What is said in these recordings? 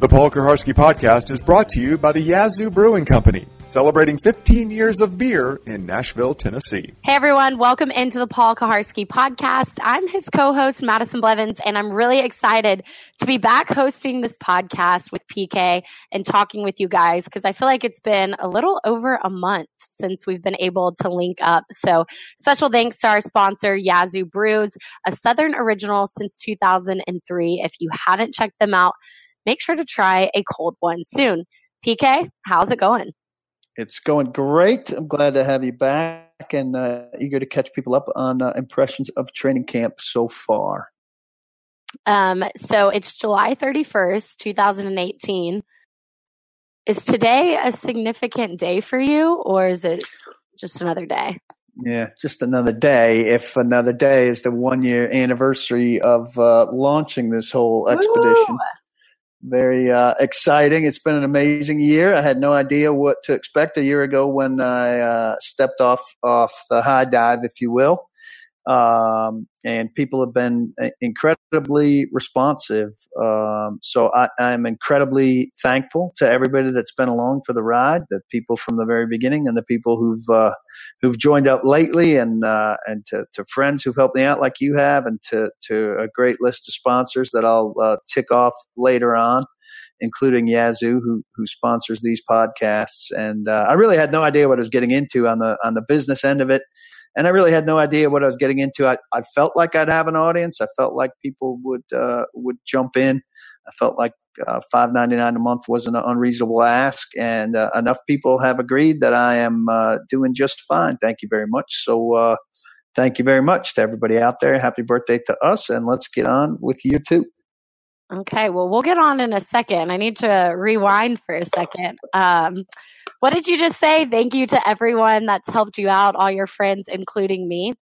The Paul Kuharsky podcast is brought to you by the Yazoo Brewing Company, celebrating 15 years of beer in Nashville, Tennessee. Hey everyone, welcome into the Paul Kuharsky podcast. I'm his co-host Madison Blevins, and I'm really excited to be back hosting this podcast with PK and talking with you guys because I feel like it's been a little over a month since we've been able to link up. So special thanks to our sponsor Yazoo Brews, a Southern original since 2003. If you haven't checked them out, make sure to try a cold one soon. PK, how's it going? It's going great. I'm glad to have you back and uh, eager to catch people up on uh, impressions of training camp so far. Um, so it's July 31st, 2018. Is today a significant day for you, or is it just another day? Yeah, just another day. If another day is the one year anniversary of uh, launching this whole expedition. Ooh very uh, exciting. It's been an amazing year. I had no idea what to expect a year ago when I uh, stepped off off the high dive, if you will. Um, and people have been uh, incredibly responsive. Um, so I, am incredibly thankful to everybody that's been along for the ride, the people from the very beginning, and the people who've uh, who've joined up lately, and uh, and to, to, friends who've helped me out like you have, and to to a great list of sponsors that I'll uh, tick off later on including Yazoo, who who sponsors these podcasts. And uh, I really had no idea what I was getting into on the on the business end of it and I really had no idea what I was getting into. I, I felt like I'd have an audience. I felt like people would uh, would jump in. I felt like uh, five ninety nine a month wasn't an unreasonable ask, and uh, enough people have agreed that I am uh, doing just fine. Thank you very much. So, uh, thank you very much to everybody out there. Happy birthday to us, and let's get on with you too. Okay, well, we'll get on in a second. I need to rewind for a second. Um, what did you just say? Thank you to everyone that's helped you out, all your friends, including me.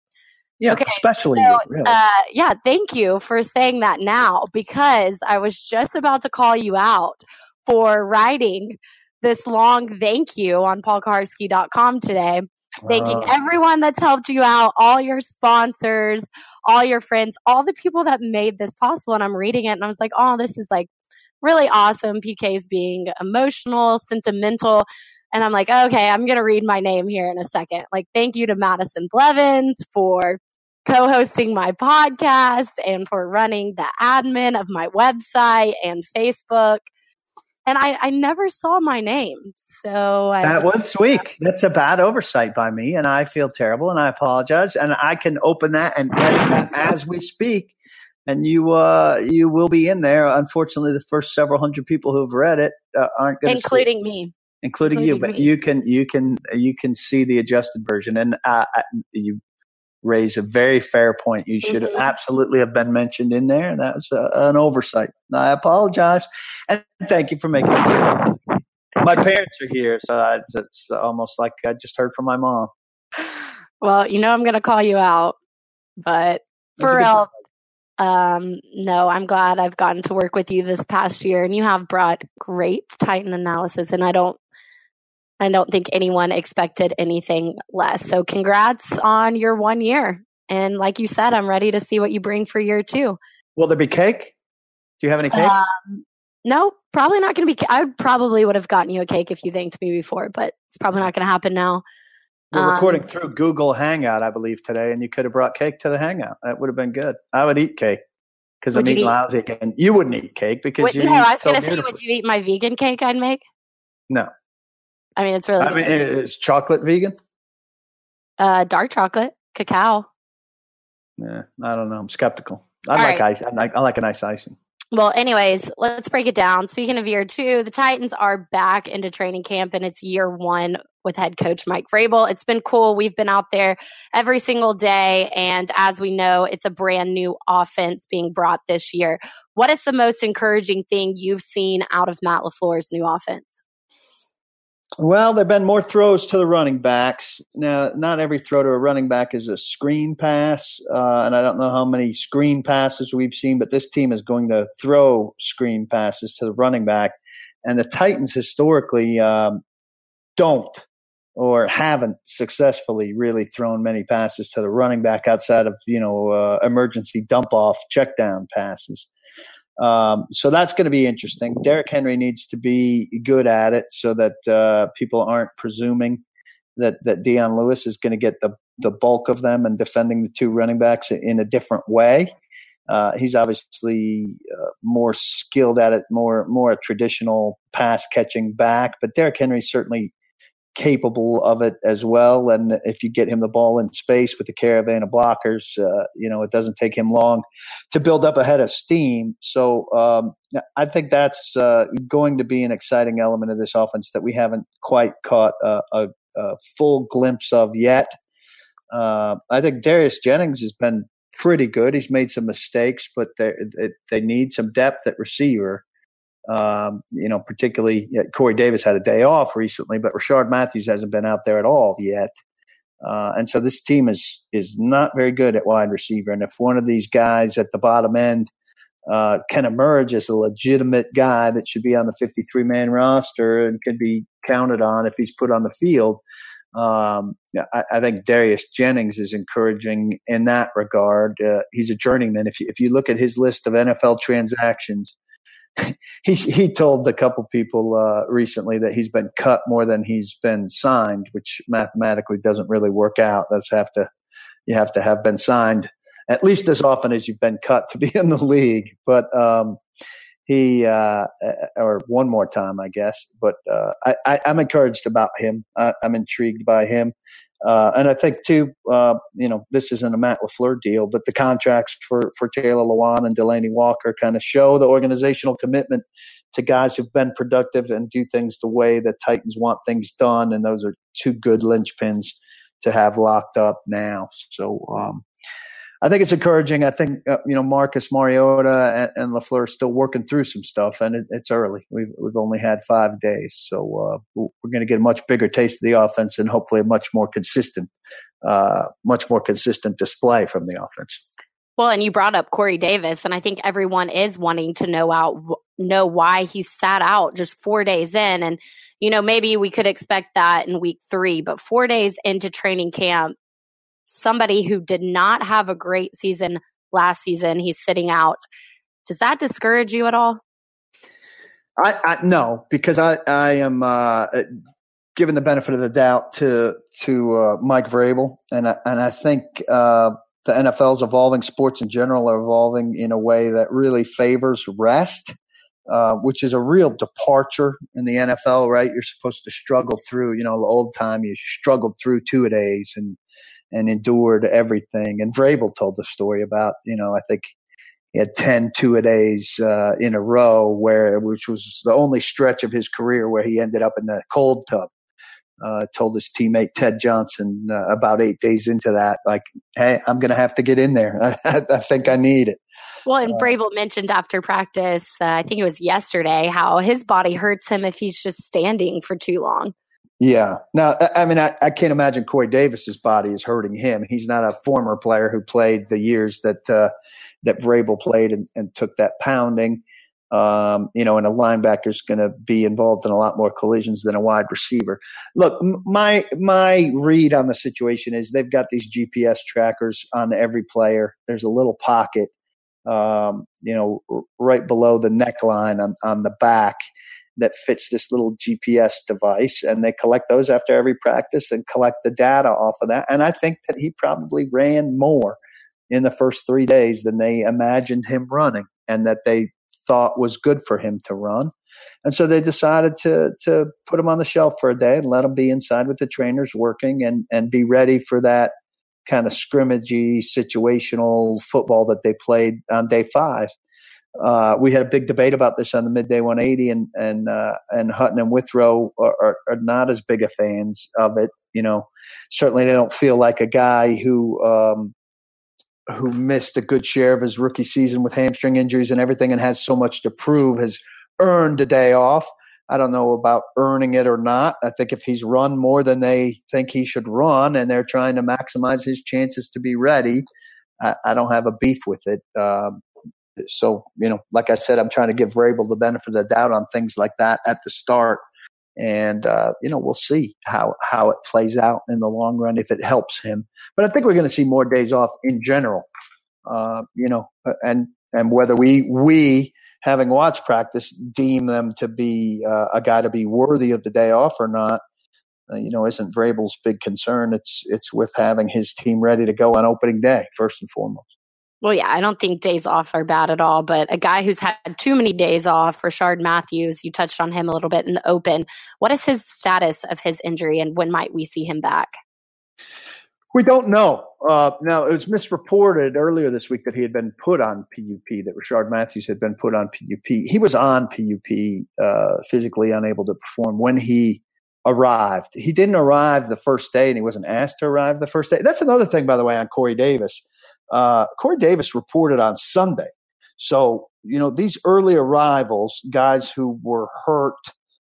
Yeah, okay, especially so, you. Really. Uh, yeah, thank you for saying that now because I was just about to call you out for writing this long thank you on paulkuharsky.com today. Thanking everyone that's helped you out, all your sponsors, all your friends, all the people that made this possible. And I'm reading it and I was like, oh, this is like really awesome. PK's being emotional, sentimental. And I'm like, okay, I'm going to read my name here in a second. Like, thank you to Madison Blevins for co hosting my podcast and for running the admin of my website and Facebook. And I, I never saw my name. So I, that was sweet. That's a bad oversight by me. And I feel terrible and I apologize. And I can open that and as we speak and you uh, you will be in there. Unfortunately, the first several hundred people who've read it uh, aren't going to, including me, including, including you. But you can you can you can see the adjusted version, and uh, you raise a very fair point. You should mm-hmm. absolutely have been mentioned in there. That was a, an oversight. I apologize, and thank you for making it. My parents are here, so it's, it's almost like I just heard from my mom. Well, you know I'm going to call you out, but for real, um, no, I'm glad I've gotten to work with you this past year and you have brought great Titan analysis and I don't I don't think anyone expected anything less. So congrats on your one year. And like you said, I'm ready to see what you bring for year two. Will there be cake? Do you have any cake? Um, no, probably not going to be. I probably would have gotten you a cake if you thanked me before, but it's probably not going to happen now. We're um, recording through Google Hangout, I believe, today, and you could have brought cake to the Hangout. That would have been good. I would eat cake because I'm eating eat? lousy again. You wouldn't eat cake because Wait, you. No, I was so going to say, would you eat my vegan cake I'd make? No. I mean, it's really. I mean, is chocolate vegan. Uh, dark chocolate, cacao. Yeah, I don't know. I'm skeptical. I All like right. ice. I like, I like a nice icing. Well, anyways, let's break it down. Speaking of year two, the Titans are back into training camp and it's year one with head coach Mike Vrabel. It's been cool. We've been out there every single day. And as we know, it's a brand new offense being brought this year. What is the most encouraging thing you've seen out of Matt LaFleur's new offense? Well, there have been more throws to the running backs. Now, not every throw to a running back is a screen pass, uh, and I don't know how many screen passes we've seen, but this team is going to throw screen passes to the running back. And the Titans historically um, don't or haven't successfully really thrown many passes to the running back outside of you know uh, emergency dump off check down passes. Um, so that's going to be interesting. Derrick Henry needs to be good at it so that uh, people aren't presuming that that Dion Lewis is going to get the the bulk of them and defending the two running backs in a different way. Uh, he's obviously uh, more skilled at it, more more a traditional pass catching back. But Derrick Henry certainly capable of it as well. And if you get him the ball in space with the caravan of blockers, uh, you know, it doesn't take him long to build up a head of steam. So um, I think that's uh, going to be an exciting element of this offense that we haven't quite caught a, a, a full glimpse of yet. Uh, I think Darius Jennings has been pretty good. He's made some mistakes, but they they need some depth at receiver. Um, you know, particularly yeah, Corey Davis had a day off recently, but Rishard Matthews hasn't been out there at all yet. Uh, and so this team is is not very good at wide receiver. And if one of these guys at the bottom end uh, can emerge as a legitimate guy that should be on the 53 man roster and could be counted on if he's put on the field, um, I, I, think Darius Jennings is encouraging in that regard. Uh, he's a journeyman. If you, if you look at his list of NFL transactions, he he told a couple people uh, recently that he's been cut more than he's been signed, which mathematically doesn't really work out. That's have to you have to have been signed at least as often as you've been cut to be in the league. But um, he uh, or one more time, I guess. But uh, I, am encouraged about him. I, am intrigued by him. Uh, and I think too, uh, you know, this isn't a Matt LaFleur deal, but the contracts for, for Taylor Lewan and Delanie Walker kind of show the organizational commitment to guys who've been productive and do things the way the Titans want things done. And those are two good linchpins to have locked up now. So, um, I think it's encouraging. I think uh, you know Marcus Mariota and, and LaFleur are still working through some stuff, and it, it's early. We've we've only had five days, so uh, we're going to get a much bigger taste of the offense, and hopefully a much more consistent, uh, much more consistent display from the offense. Well, and you brought up Corey Davis, and I think everyone is wanting to know out know why he sat out just four days in, and you know maybe we could expect that in week three, but four days into training camp, somebody who did not have a great season last season. He's sitting out. Does that discourage you at all? I, I no, because I I am uh, given the benefit of the doubt to to uh, Mike Vrabel, and I, and I think uh, the NFL's evolving. Sports in general are evolving in a way that really favors rest. Uh, which is a real departure in the NFL, right? You're supposed to struggle through, you know, the old time you struggled through two a days and and endured everything. And Vrabel told the story about, you know, I think he had 10 two a days uh, in a row, where which was the only stretch of his career where he ended up in the cold tub. Uh, told his teammate Ted Johnson uh, about eight days into that, like, "Hey, I'm going to have to get in there. I, I, think I need it." Well, and uh, Vrabel mentioned after practice, uh, I think it was yesterday, how his body hurts him if he's just standing for too long. Yeah. Now, I mean, I, I, can't imagine Corey Davis's body is hurting him. He's not a former player who played the years that uh, that Vrabel played and, and took that pounding. Um, you know, and a linebacker is going to be involved in a lot more collisions than a wide receiver. Look, my my read on the situation is they've got these GPS trackers on every player. There's a little pocket, um, you know, right below the neckline on on the back that fits this little GPS device, and they collect those after every practice and collect the data off of that. And I think that he probably ran more in the first three days than they imagined him running, and that they thought was good for him to run. And so they decided to to put him on the shelf for a day and let him be inside with the trainers working and and be ready for that kind of scrimmagey situational football that they played on day five uh, we had a big debate about this on the midday 180, and and uh, and Hutton and Withrow are, are, are, not as big a fans of it. You know, certainly they don't feel like a guy who um, who missed a good share of his rookie season with hamstring injuries and everything, and has so much to prove, has earned a day off. I don't know about earning it or not. I think if he's run more than they think he should run, and they're trying to maximize his chances to be ready, I, I don't have a beef with it. Um, so, you know, like I said, I'm trying to give Vrabel the benefit of the doubt on things like that at the start. And, uh, you know, we'll see how, how it plays out in the long run if it helps him. But I think we're going to see more days off in general, uh, you know, and, and whether we, we having watched practice, deem them to be uh, a guy to be worthy of the day off or not. Uh, you know, isn't Vrabel's big concern. It's it's with having his team ready to go on opening day first and foremost. Well, yeah, I don't think days off are bad at all, but a guy who's had too many days off, Rishard Matthews, you touched on him a little bit in the open. What is his status of his injury and when might we see him back? We don't know. Uh, now, it was misreported earlier this week that he had been put on PUP, that Rishard Matthews had been put on PUP. He was on PUP, uh, physically unable to perform when he arrived. He didn't arrive the first day and he wasn't asked to arrive the first day. That's another thing, by the way, on Corey Davis uh, Corey Davis reported on Sunday. So, you know, these early arrivals, guys who were hurt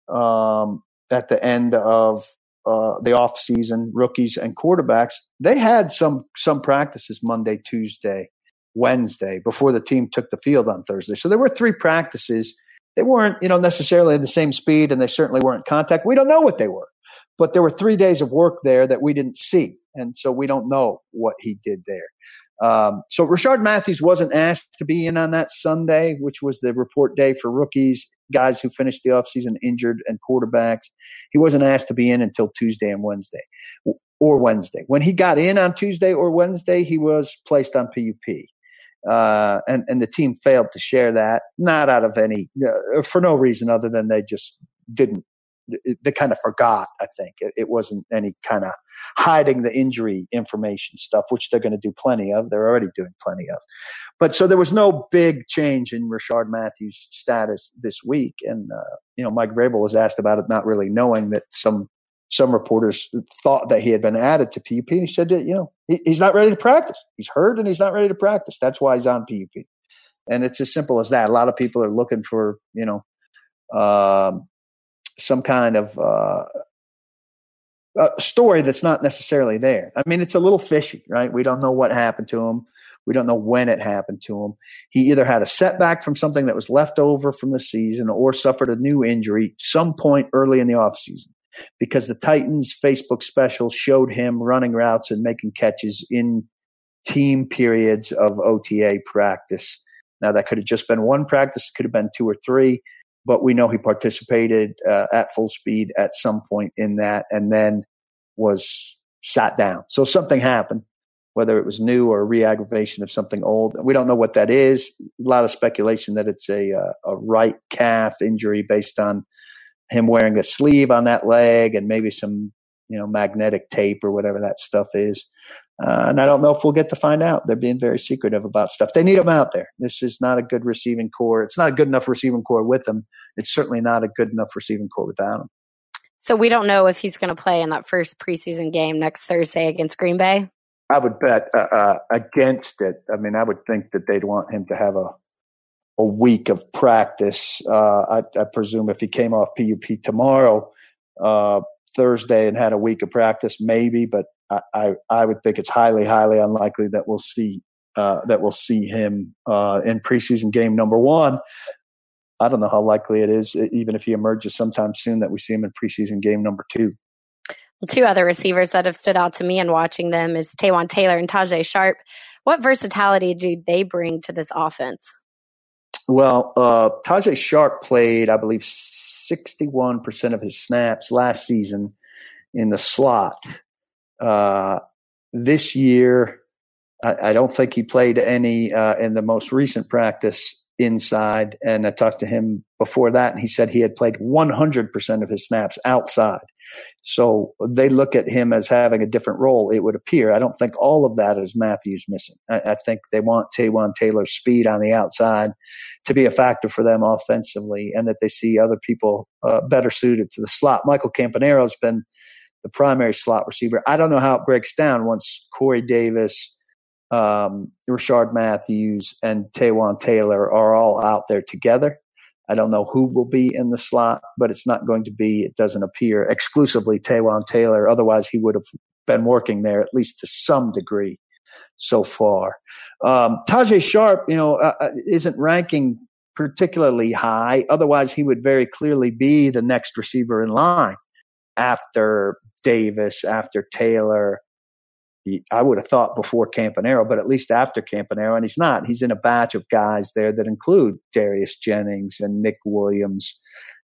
um, at the end of uh, the off season, rookies and quarterbacks, they had some some practices Monday, Tuesday, Wednesday before the team took the field on Thursday. So there were three practices. They weren't, you know, necessarily at the same speed, and they certainly weren't contact. We don't know what they were, but there were three days of work there that we didn't see, and so we don't know what he did there. Um, so Rishard Matthews wasn't asked to be in on that Sunday, which was the report day for rookies, guys who finished the offseason injured, and quarterbacks. He wasn't asked to be in until Tuesday and Wednesday or Wednesday. When he got in on Tuesday or Wednesday, he was placed on PUP. Uh, and, and the team failed to share that, not out of any, uh, for no reason other than they just didn't they kind of forgot. I think it, it wasn't any kind of hiding the injury information stuff, which they're going to do plenty of. They're already doing plenty of. But so there was no big change in Rishard Matthews' status this week, and uh, you know Mike Vrabel was asked about it, not really knowing that some some reporters thought that he had been added to PUP. And he said that you know he, he's not ready to practice. He's hurt and he's not ready to practice. That's why he's on PUP. And it's as simple as that. A lot of people are looking for you know um, some kind of uh, story that's not necessarily there. I mean, it's a little fishy, right? We don't know what happened to him. We don't know when it happened to him. He either had a setback from something that was left over from the season or suffered a new injury some point early in the offseason because the Titans Facebook special showed him running routes and making catches in team periods of OTA practice. Now, that could have just been one practice, It could have been two or three but we know he participated uh, at full speed at some point in that and then was sat down. So something happened, whether it was new or a re-aggravation of something old. We don't know what that is. A lot of speculation that it's a, uh, a right calf injury based on him wearing a sleeve on that leg and maybe some, you know, magnetic tape or whatever that stuff is. Uh, and I don't know if we'll get to find out. They're being very secretive about stuff. They need them out there. This is not a good receiving corps. It's not a good enough receiving corps with them. It's certainly not a good enough receiving corps without them. So we don't know if he's going to play in that first preseason game next Thursday against Green Bay. I would bet uh, uh, against it. I mean, I would think that they'd want him to have a a week of practice. Uh, I, I, presume if he came off PUP tomorrow, uh, Thursday, and had a week of practice, maybe. But I, I, would think it's highly, highly unlikely that we'll see uh, that we'll see him uh, in preseason game number one. I don't know how likely it is, even if he emerges sometime soon, that we see him in preseason game number two. Well, two other receivers that have stood out to me in watching them is Taywan Taylor and Tajae Sharpe. What versatility do they bring to this offense? Well, uh, Tajae Sharpe played, I believe, 61% of his snaps last season in the slot. Uh, this year, I, I, don't think he played any uh, in the most recent practice inside. And I talked to him before that, and he said he had played 100% of his snaps outside. So they look at him as having a different role, it would appear. I don't think all of that is Matthews missing. I, I think they want Taywan Taylor's speed on the outside to be a factor for them offensively, and that they see other people uh, better suited to the slot. Michael Campanaro has been the primary slot receiver. I don't know how it breaks down once Corey Davis, um, Rishard Matthews, and Taywan Taylor are all out there together. I don't know who will be in the slot, but it's not going to be, it doesn't appear, exclusively Taywan Taylor. Otherwise, he would have been working there at least to some degree so far. Um, Tajae Sharpe, you know, uh, uh isn't ranking particularly high. Otherwise, he would very clearly be the next receiver in line after Davis, after Taylor, I would have thought before Campanaro, but at least after Campanaro, and he's not. He's in a batch of guys there that include Darius Jennings and Nick Williams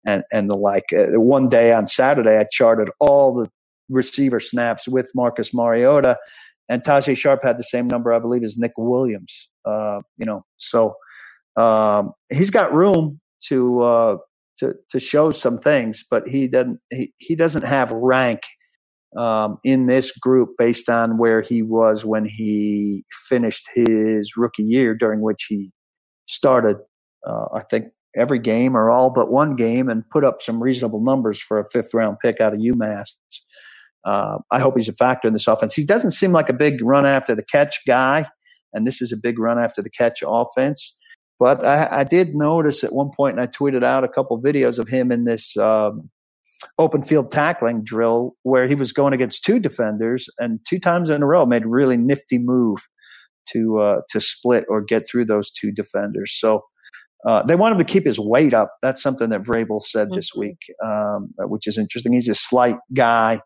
and and the like. Uh, one day on Saturday, I charted all the receiver snaps with Marcus Mariota, and Tajae Sharpe had the same number, I believe, as Nick Williams. Uh, you know, so um, he's got room to uh, to to show some things, but he doesn't he, he doesn't have rank um, in this group based on where he was when he finished his rookie year, during which he started, uh, I think, every game or all but one game and put up some reasonable numbers for a fifth round pick out of UMass. Uh, I hope he's a factor in this offense. He doesn't seem like a big run after the catch guy, and this is a big run after the catch offense. But I, I did notice at one point, and I tweeted out a couple videos of him in this um, open field tackling drill where he was going against two defenders and two times in a row made a really nifty move to uh, to split or get through those two defenders. So uh, they want him to keep his weight up. That's something that Vrabel said mm-hmm. this week, um, which is interesting. He's a slight guy,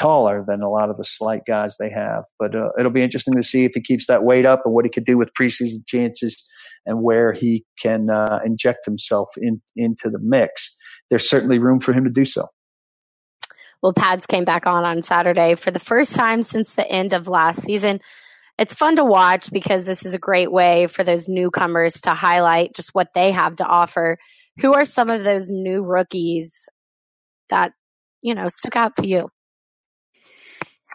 taller than a lot of the slight guys they have. But uh, it'll be interesting to see if he keeps that weight up and what he could do with preseason chances and where he can uh, inject himself in, into the mix. There's certainly room for him to do so. Well, pads came back on on Saturday for the first time since the end of last season it's fun to watch because this is a great way for those newcomers to highlight just what they have to offer. Who are some of those new rookies that, you know, stuck out to you?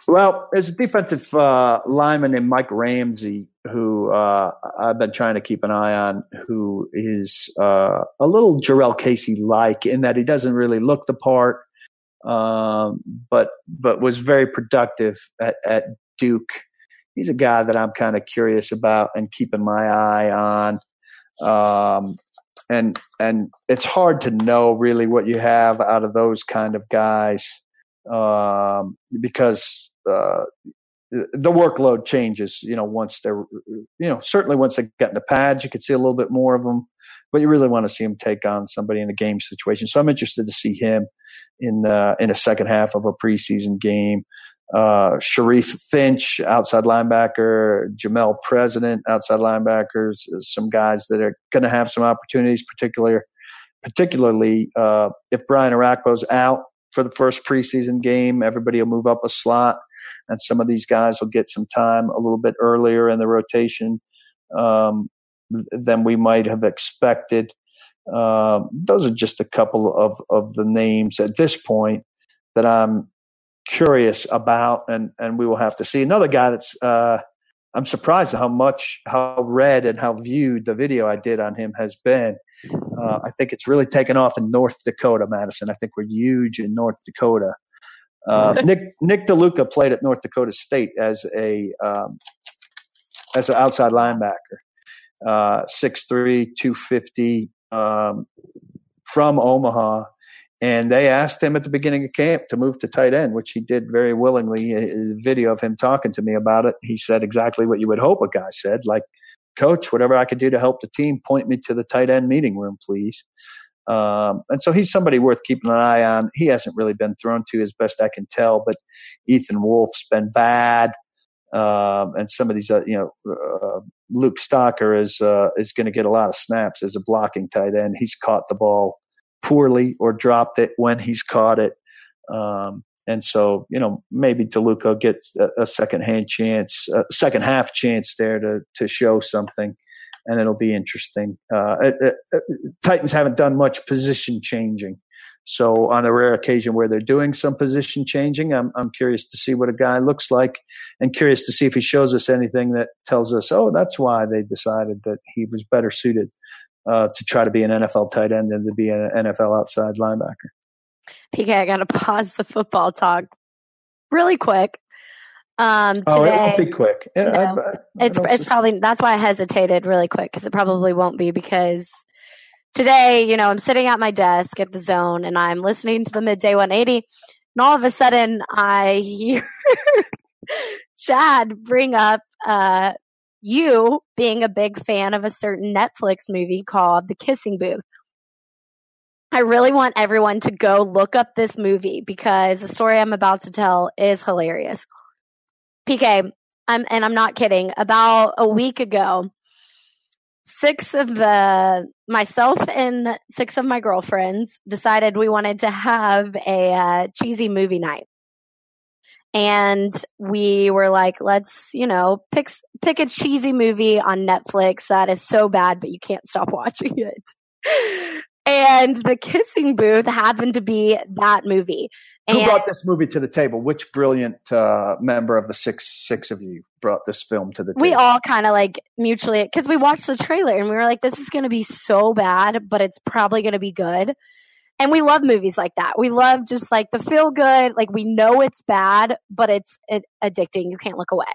Well, there's a defensive uh, lineman named Mike Ramsay who uh, I've been trying to keep an eye on, who is uh, a little Jurrell Casey like in that he doesn't really look the part, um, but but was very productive at, at Duke he's a guy that I'm kind of curious about and keeping my eye on. Um, and and it's hard to know really what you have out of those kind of guys um, because uh, the workload changes. You know, once they're you know certainly once they get in the pads, you can see a little bit more of them, but you really want to see him take on somebody in a game situation. So I'm interested to see him in uh, in a second half of a preseason game uh, Sharif Finch, outside linebacker, Jamel President, outside linebackers, some guys that are going to have some opportunities, particularly, particularly uh, if Brian Orakpo's out for the first preseason game, everybody will move up a slot, and some of these guys will get some time a little bit earlier in the rotation um, than we might have expected. Uh, those are just a couple of, of the names at this point that I'm curious about, and and we will have to see. Another guy that's uh, I'm surprised at how much how read and how viewed the video I did on him has been. Uh, I think it's really taken off in North Dakota, Madison. I think we're huge in North Dakota. Uh, Nick Nick DeLuca played at North Dakota State as a um, as an outside linebacker, uh, 6'3", 250, um, from Omaha. And they asked him at the beginning of camp to move to tight end, which he did very willingly. A video of him talking to me about it, he said exactly what you would hope a guy said, like, "Coach, whatever I could do to help the team, point me to the tight end meeting room, please." Um, and so he's somebody worth keeping an eye on. He hasn't really been thrown to as best I can tell, but Ethan Wolf's been bad. Um, and some of these, uh, you know, uh, Luke Stocker is uh, is going to get a lot of snaps as a blocking tight end. He's caught the ball poorly or dropped it when he's caught it. Um, and so, you know, maybe DeLuca gets a, a second hand chance, a second half chance there to, to show something and it'll be interesting. Uh, uh, uh, Titans haven't done much position changing. So on a rare occasion where they're doing some position changing, I'm, I'm curious to see what a guy looks like and curious to see if he shows us anything that tells us, oh, that's why they decided that he was better suited uh, to try to be an NFL tight end than to be an NFL outside linebacker. PK, I got to pause the football talk really quick. Um, today, oh, it won't be quick. I, I it's it's probably that's why I hesitated really quick because it probably won't be because today, you know, I'm sitting at my desk at the zone and I'm listening to the midday 180, and all of a sudden I hear Chad bring up uh, you being a big fan of a certain Netflix movie called The Kissing Booth. I really want everyone to go look up this movie because the story I'm about to tell is hilarious. PK, I'm, and I'm not kidding, about a week ago, six of the myself and six of my girlfriends decided we wanted to have a uh, cheesy movie night. And we were like let's you know pick pick a cheesy movie on netflix that is so bad but you can't stop watching it. And the kissing booth happened to be that movie who brought this movie to the table? Which brilliant uh, member of the six six of you brought this film to the table? We all kind of like mutually because we watched the trailer and we were like, "This is going to be so bad, but it's probably going to be good." And we love movies like that. We love just like the feel good. Like we know it's bad, but it's it, addicting. You can't look away.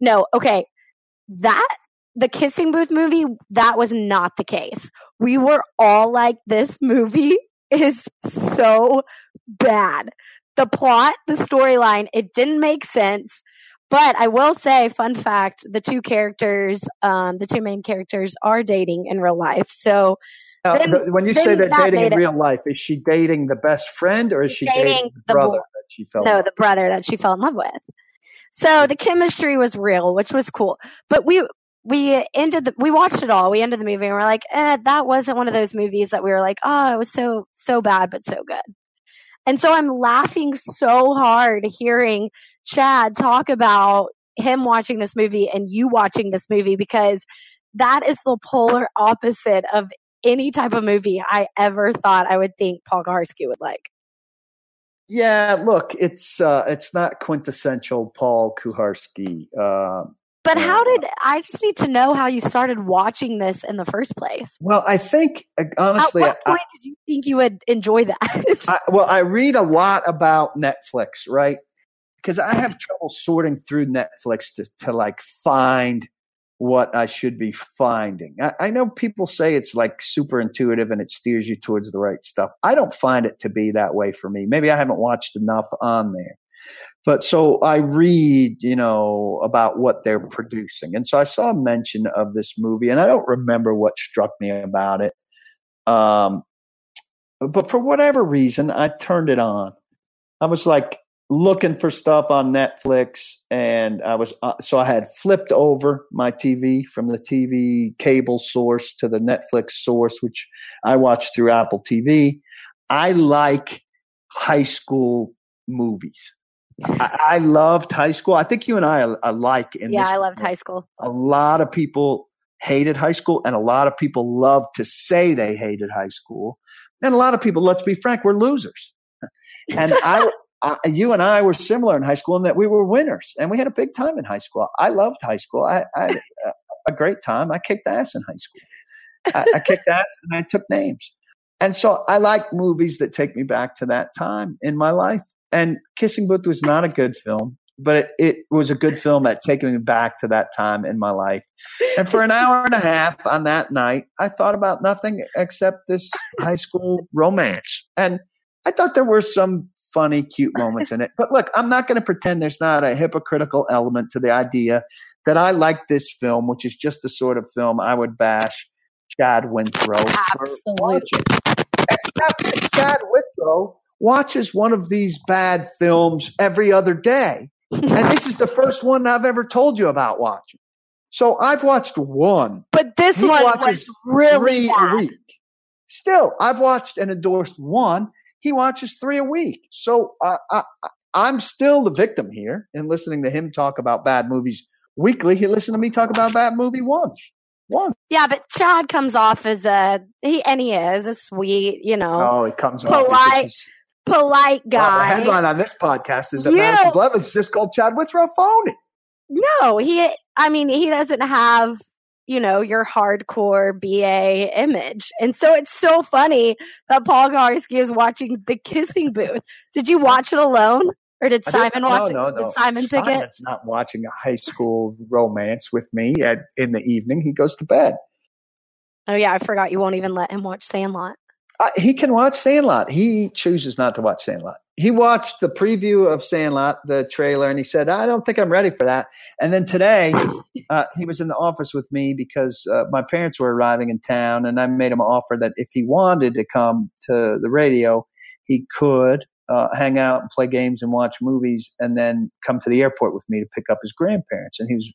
No, okay, that the kissing booth movie that was not the case. We were all like, "This movie is so bad. The plot, the storyline, it didn't make sense. But I will say, fun fact: the two characters, um, the two main characters, are dating in real life. So, uh, then, when you say they're dating in real life, is she dating the best friend, or is she dating, dating the brother that she fell? No, the brother that she fell in love with. So the chemistry was real, which was cool. But we we ended the, we watched it all. We ended the movie and we're like, eh, that wasn't one of those movies that we were like, oh, it was so so bad but so good. And so I'm laughing so hard hearing Chad talk about him watching this movie and you watching this movie because that is the polar opposite of any type of movie I ever thought I would think Paul Kuharsky would like. Yeah, look, it's uh, it's not quintessential Paul Kuharsky. Uh, but how did I just need to know how you started watching this in the first place? Well, I think uh, honestly, at what point I, did you think you would enjoy that? I, well, I read a lot about Netflix, right? Because I have trouble sorting through Netflix to to like find what I should be finding. I, I know people say it's like super intuitive and it steers you towards the right stuff. I don't find it to be that way for me. Maybe I haven't watched enough on there. But so I read, you know, about what they're producing. And so I saw a mention of this movie, and I don't remember what struck me about it. Um, but for whatever reason, I turned it on. I was like looking for stuff on Netflix, and I was uh, so I had flipped over my TV from the TV cable source to the Netflix source, which I watch through Apple TV. I like high school movies. I, I, loved high school. I think you and I are alike in yeah, I loved high school. A lot of people hated high school, and a lot of people love to say they hated high school. And a lot of people, let's be frank, we're losers. And I, I, you and I were similar in high school in that we were winners, and we had a big time in high school. I loved high school. I, I had a, a great time. I kicked ass in high school. I, I kicked ass and I took names. And so I like movies that take me back to that time in my life. And Kissing Booth was not a good film, but it, it, was a good film at taking me back to that time in my life. And for an hour and a half on that night, I thought about nothing except this high school romance. And I thought there were some funny, cute moments in it. But look, I'm not going to pretend there's not a hypocritical element to the idea that I like this film, which is just the sort of film I would bash Chad Withrow for watching. Except Chad Withrow watches one of these bad films every other day. and this is the first one I've ever told you about watching. So I've watched one. But this he one was really bad. a week. Still, I've watched and endorsed one. He watches three a week. So uh, I, I'm still the victim here in listening to him talk about bad movies weekly. He listened to me talk about bad movie once. One. Yeah, but Chad comes off as a he, and he is a sweet, you know. Oh, he comes polite, off polite guy. Well, the headline on this podcast is that you Madison Blevins just called Chad Withrow phony. No, he. I mean, he doesn't have you know your hardcore BA image, and so it's so funny that Paul Kuharsky is watching The Kissing Booth. Did you watch it alone? Or did Simon watch no, no, no. Did Simon pick Simon's it? not watching a high school romance with me at, in the evening. He goes to bed. Oh yeah, I forgot you won't even let him watch Sandlot. Uh, he can watch Sandlot. He chooses not to watch Sandlot. He watched the preview of Sandlot, the trailer, and he said, "I don't think I'm ready for that." And then today, uh, he was in the office with me because uh, my parents were arriving in town, and I made him an offer that if he wanted to come to the radio, he could. uh, hang out and play games and watch movies, and then come to the airport with me to pick up his grandparents. And he was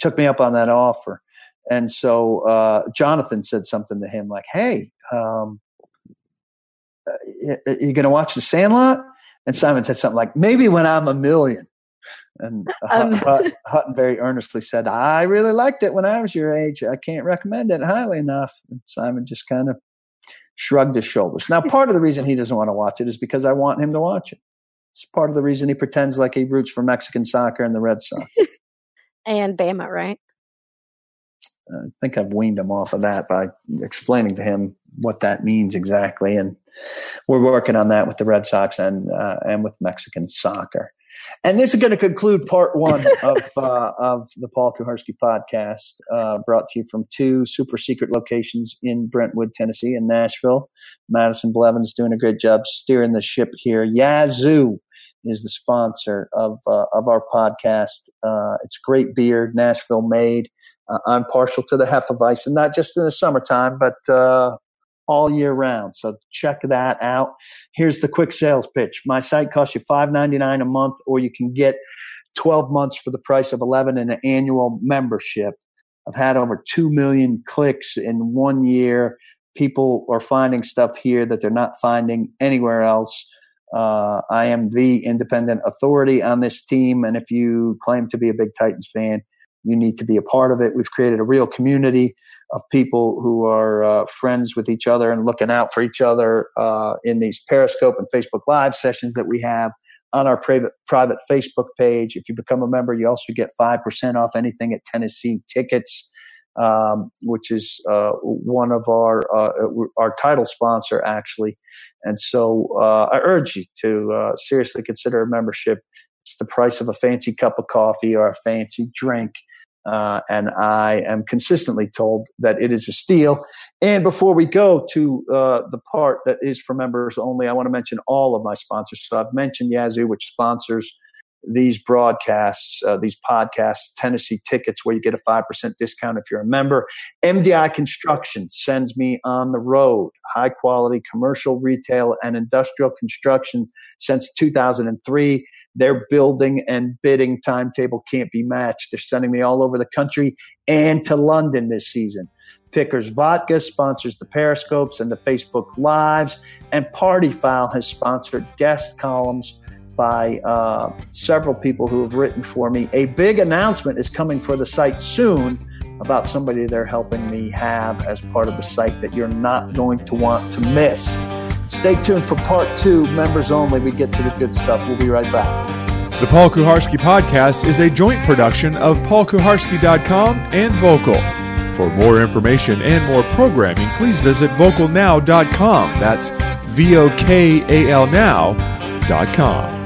took me up on that offer. And so uh, Jonathan said something to him like, "Hey, um, uh, you going to watch The Sandlot?" And Simon said something like, "Maybe when I'm a million. And um, Hutton, Hutton very earnestly said, "I really liked it when I was your age. I can't recommend it highly enough." And Simon just kind of shrugged his shoulders. Now, part of the reason he doesn't want to watch it is because I want him to watch it. It's part of the reason he pretends like he roots for Mexican soccer and the Red Sox. and Bama, right? I think I've weaned him off of that by explaining to him what that means exactly, and we're working on that with the Red Sox and uh, and with Mexican soccer. And this is going to conclude part one of uh, of the Paul Kuharsky podcast, uh, brought to you from two super secret locations in Brentwood, Tennessee, and Nashville. Madison Blevins doing a great job steering the ship here. Yazoo is the sponsor of uh, of our podcast. Uh, it's great beer, Nashville made. Uh, I'm partial to the Hefeweizen, not just in the summertime, but uh, all year round. So check that out. Here's the quick sales pitch. My site costs you $5.99 a month, or you can get 12 months for the price of 11 in an annual membership. I've had over 2 million clicks in one year. People are finding stuff here that they're not finding anywhere else. Uh, I am the independent authority on this team. And if you claim to be a big Titans fan, you need to be a part of it. We've created a real community of people who are uh, friends with each other and looking out for each other uh, in these Periscope and Facebook Live sessions that we have on our private private Facebook page. If you become a member, you also get five percent off anything at Tennessee Tickets, um, which is uh, one of our uh, our title sponsor actually. And so uh, I urge you to uh, seriously consider a membership. It's the price of a fancy cup of coffee or a fancy drink. Uh, and I am consistently told that it is a steal. And before we go to uh, the part that is for members only, I want to mention all of my sponsors. So I've mentioned Yazoo, which sponsors these broadcasts, uh, these podcasts, Tennessee tickets, where you get a 5% discount if you're a member. MDI Construction sends me on the road, high quality commercial, retail, and industrial construction since 2003. Their building and bidding timetable can't be matched. They're sending me all over the country and to London this season. Pickers Vodka sponsors the Periscopes and the Facebook Lives, and Party File has sponsored guest columns by uh, several people who have written for me. A big announcement is coming for the site soon about somebody they're helping me have as part of the site that you're not going to want to miss. Stay tuned for part two, members only. We get to the good stuff. We'll be right back. The Paul Kuharsky Podcast is a joint production of paulkuharsky.com and Vokal. For more information and more programming, please visit vokalnow.com. That's V O K A L now.com.